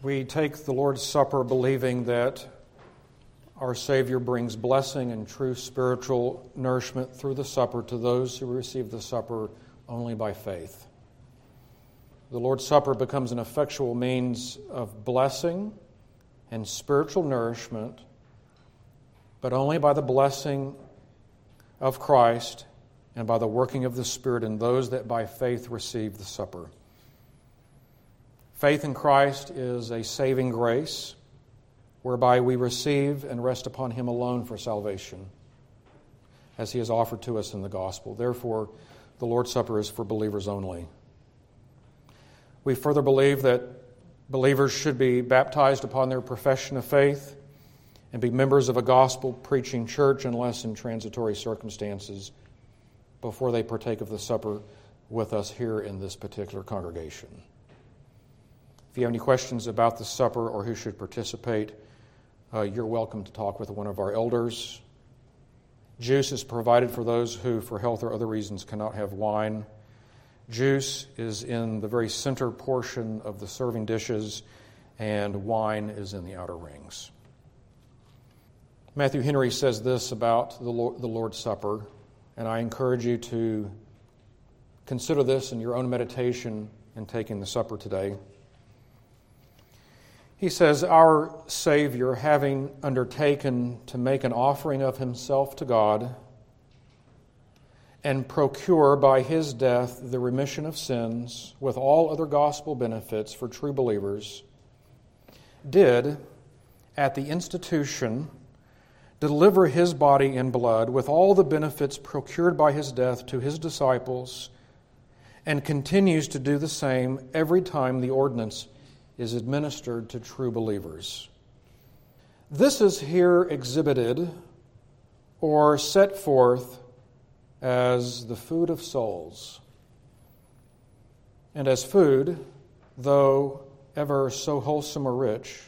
We take the Lord's Supper believing that our Savior brings blessing and true spiritual nourishment through the supper to those who receive the supper only by faith. The Lord's Supper becomes an effectual means of blessing and spiritual nourishment, but only by the blessing of Christ and by the working of the Spirit in those that by faith receive the supper. Faith in Christ is a saving grace whereby we receive and rest upon Him alone for salvation, as He has offered to us in the gospel. Therefore, the Lord's Supper is for believers only. We further believe that believers should be baptized upon their profession of faith and be members of a gospel preaching church unless in transitory circumstances before they partake of the supper with us here in this particular congregation. If you have any questions about the supper or who should participate, uh, you're welcome to talk with one of our elders. Juice is provided for those who, for health or other reasons, cannot have wine. Juice is in the very center portion of the serving dishes, and wine is in the outer rings. Matthew Henry says this about the, Lord, the Lord's Supper, and I encourage you to consider this in your own meditation in taking the supper today. He says, Our Savior, having undertaken to make an offering of himself to God and procure by his death the remission of sins with all other gospel benefits for true believers, did, at the institution, deliver his body and blood with all the benefits procured by his death to his disciples, and continues to do the same every time the ordinance is administered to true believers. This is here exhibited or set forth as the food of souls. And as food, though ever so wholesome or rich,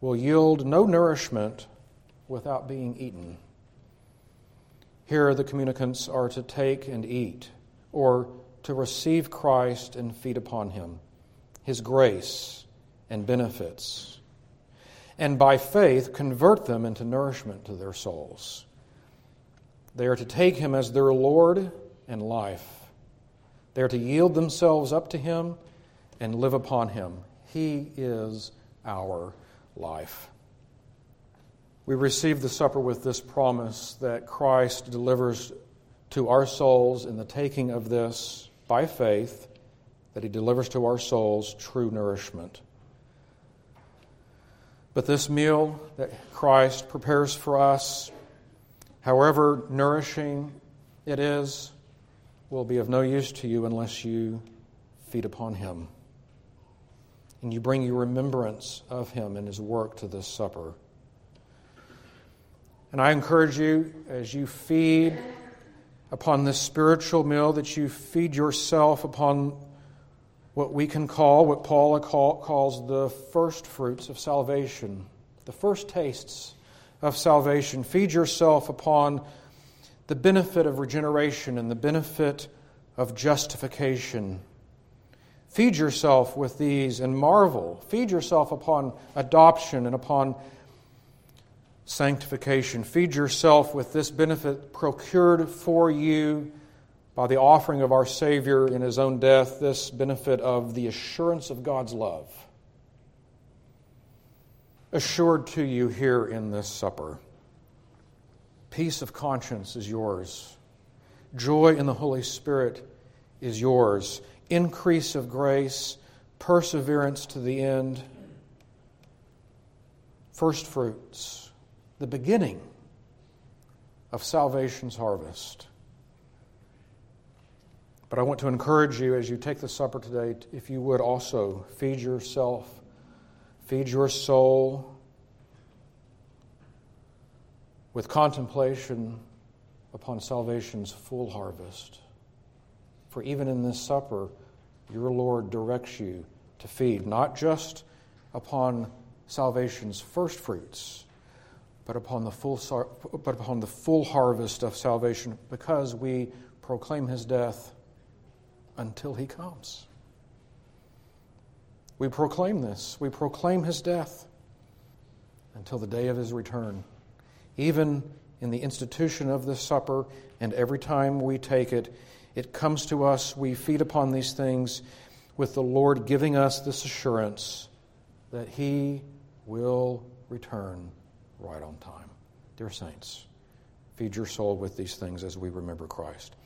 will yield no nourishment without being eaten. Here, the communicants are to take and eat, or to receive Christ and feed upon him his grace and benefits, and by faith convert them into nourishment to their souls. They are to take him as their Lord and life. They are to yield themselves up to him and live upon him. He is our life. We receive the supper with this promise that Christ delivers to our souls in the taking of this by faith that He delivers to our souls true nourishment. But this meal that Christ prepares for us, however nourishing it is, will be of no use to you unless you feed upon Him. And you bring your remembrance of Him and His work to this supper. And I encourage you, as you feed upon this spiritual meal, that you feed yourself upon what we can call, what Paul calls the first fruits of salvation, the first tastes of salvation. Feed yourself upon the benefit of regeneration and the benefit of justification. Feed yourself with these and marvel. Feed yourself upon adoption and upon sanctification. Feed yourself with this benefit procured for you by the offering of our Savior in His own death, this benefit of the assurance of God's love assured to you here in this supper. Peace of conscience is yours. Joy in the Holy Spirit is yours. Increase of grace, perseverance to the end. First fruits, the beginning of salvation's harvest. But I want to encourage you as you take the supper today, if you would also feed yourself, feed your soul with contemplation upon salvation's full harvest. For even in this supper, your Lord directs you to feed not just upon salvation's first fruits, but upon the full, but upon the full harvest of salvation, because we proclaim his death until he comes. We proclaim this. We proclaim his death until the day of his return. Even in the institution of this supper, and every time we take it, it comes to us, we feed upon these things with the Lord giving us this assurance that he will return right on time. Dear saints, feed your soul with these things as we remember Christ.